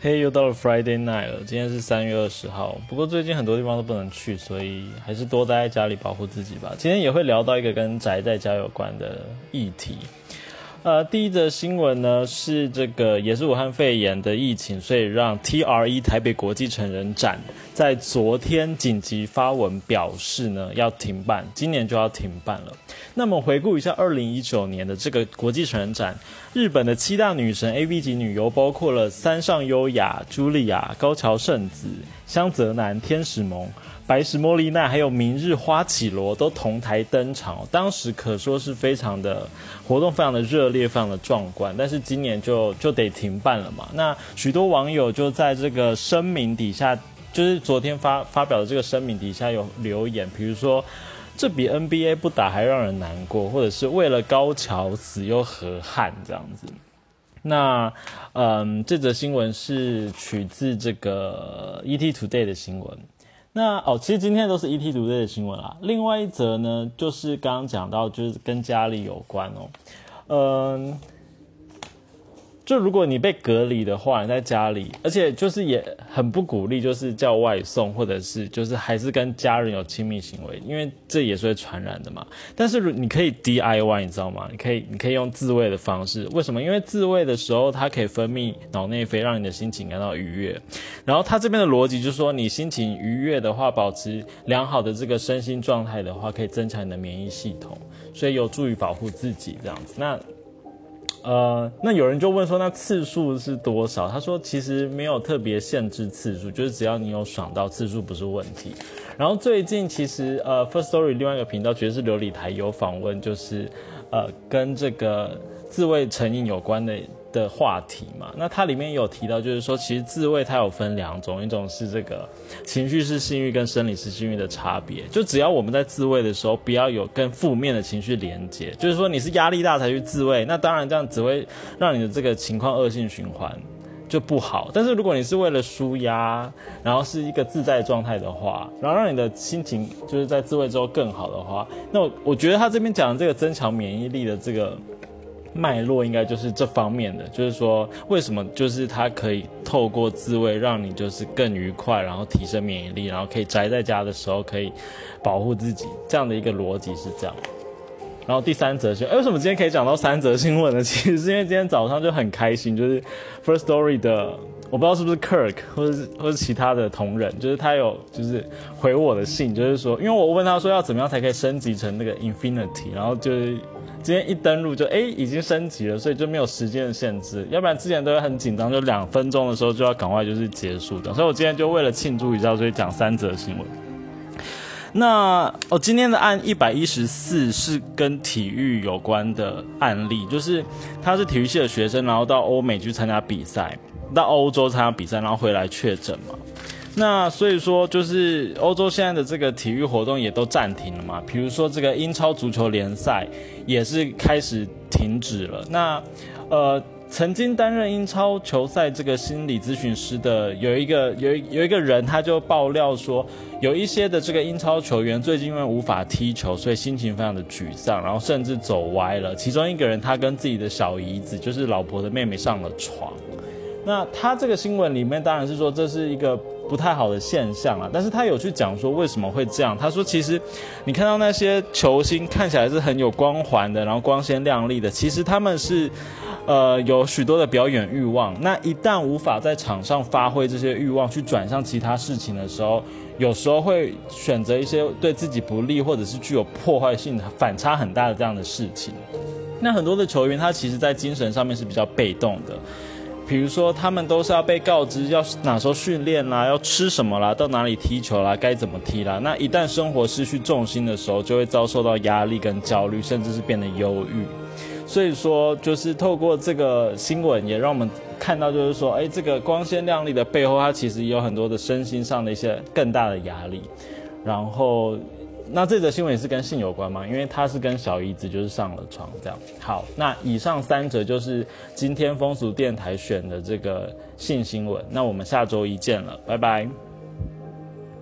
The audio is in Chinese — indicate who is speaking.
Speaker 1: 嘿，又到了 Friday night 了。今天是三月二十号，不过最近很多地方都不能去，所以还是多待在家里保护自己吧。今天也会聊到一个跟宅在家有关的议题。呃，第一则新闻呢是这个也是武汉肺炎的疫情，所以让 TRE 台北国际成人展在昨天紧急发文表示呢要停办，今年就要停办了。那么回顾一下二零一九年的这个国际成人展，日本的七大女神 AV 级女优包括了三上优雅、茱莉亚、高桥圣子、香泽南、天使萌。白石茉莉奈还有明日花绮罗都同台登场，当时可说是非常的活动，非常的热烈，非常的壮观。但是今年就就得停办了嘛。那许多网友就在这个声明底下，就是昨天发发表的这个声明底下有留言，比如说这比 NBA 不打还让人难过，或者是为了高桥死又何憾这样子。那嗯，这则新闻是取自这个 ET Today 的新闻。那哦，其实今天都是 ET 独立的新闻啦。另外一则呢，就是刚刚讲到，就是跟家里有关哦，嗯。就如果你被隔离的话，你在家里，而且就是也很不鼓励，就是叫外送，或者是就是还是跟家人有亲密行为，因为这也是会传染的嘛。但是你可以 DIY，你知道吗？你可以你可以用自慰的方式，为什么？因为自慰的时候它可以分泌脑内啡，让你的心情感到愉悦。然后它这边的逻辑就是说，你心情愉悦的话，保持良好的这个身心状态的话，可以增强你的免疫系统，所以有助于保护自己这样子。那。呃，那有人就问说，那次数是多少？他说其实没有特别限制次数，就是只要你有爽到，次数不是问题。然后最近其实呃，First Story 另外一个频道爵士琉璃台有访问，就是呃跟这个自慰成瘾有关的。的话题嘛，那它里面有提到，就是说其实自慰它有分两种，一种是这个情绪是性欲跟生理是性欲的差别，就只要我们在自慰的时候不要有跟负面的情绪连接，就是说你是压力大才去自慰，那当然这样只会让你的这个情况恶性循环就不好。但是如果你是为了舒压，然后是一个自在状态的话，然后让你的心情就是在自慰之后更好的话，那我我觉得他这边讲的这个增强免疫力的这个。脉络应该就是这方面的，就是说为什么就是它可以透过自慰让你就是更愉快，然后提升免疫力，然后可以宅在家的时候可以保护自己，这样的一个逻辑是这样。然后第三则新闻，为什么今天可以讲到三则新闻呢？其实是因为今天早上就很开心，就是 First Story 的，我不知道是不是 Kirk 或者是或者其他的同仁，就是他有就是回我的信，就是说，因为我问他说要怎么样才可以升级成那个 Infinity，然后就是。今天一登录就哎已经升级了，所以就没有时间的限制，要不然之前都会很紧张，就两分钟的时候就要赶快就是结束的。所以我今天就为了庆祝一下，所以讲三则新闻。那哦，今天的案一百一十四是跟体育有关的案例，就是他是体育系的学生，然后到欧美去参加比赛，到欧洲参加比赛，然后回来确诊嘛。那所以说，就是欧洲现在的这个体育活动也都暂停了嘛。比如说这个英超足球联赛也是开始停止了。那呃，曾经担任英超球赛这个心理咨询师的有一个有有一个人，他就爆料说，有一些的这个英超球员最近因为无法踢球，所以心情非常的沮丧，然后甚至走歪了。其中一个人，他跟自己的小姨子，就是老婆的妹妹上了床。那他这个新闻里面当然是说这是一个不太好的现象啊，但是他有去讲说为什么会这样。他说其实你看到那些球星看起来是很有光环的，然后光鲜亮丽的，其实他们是呃有许多的表演欲望。那一旦无法在场上发挥这些欲望，去转向其他事情的时候，有时候会选择一些对自己不利或者是具有破坏性的反差很大的这样的事情。那很多的球员他其实在精神上面是比较被动的。比如说，他们都是要被告知要哪时候训练啦，要吃什么啦，到哪里踢球啦，该怎么踢啦。那一旦生活失去重心的时候，就会遭受到压力跟焦虑，甚至是变得忧郁。所以说，就是透过这个新闻，也让我们看到，就是说，哎，这个光鲜亮丽的背后，它其实有很多的身心上的一些更大的压力，然后。那这则新闻也是跟性有关吗？因为他是跟小姨子就是上了床这样。好，那以上三则就是今天风俗电台选的这个性新闻。那我们下周一见了，拜拜。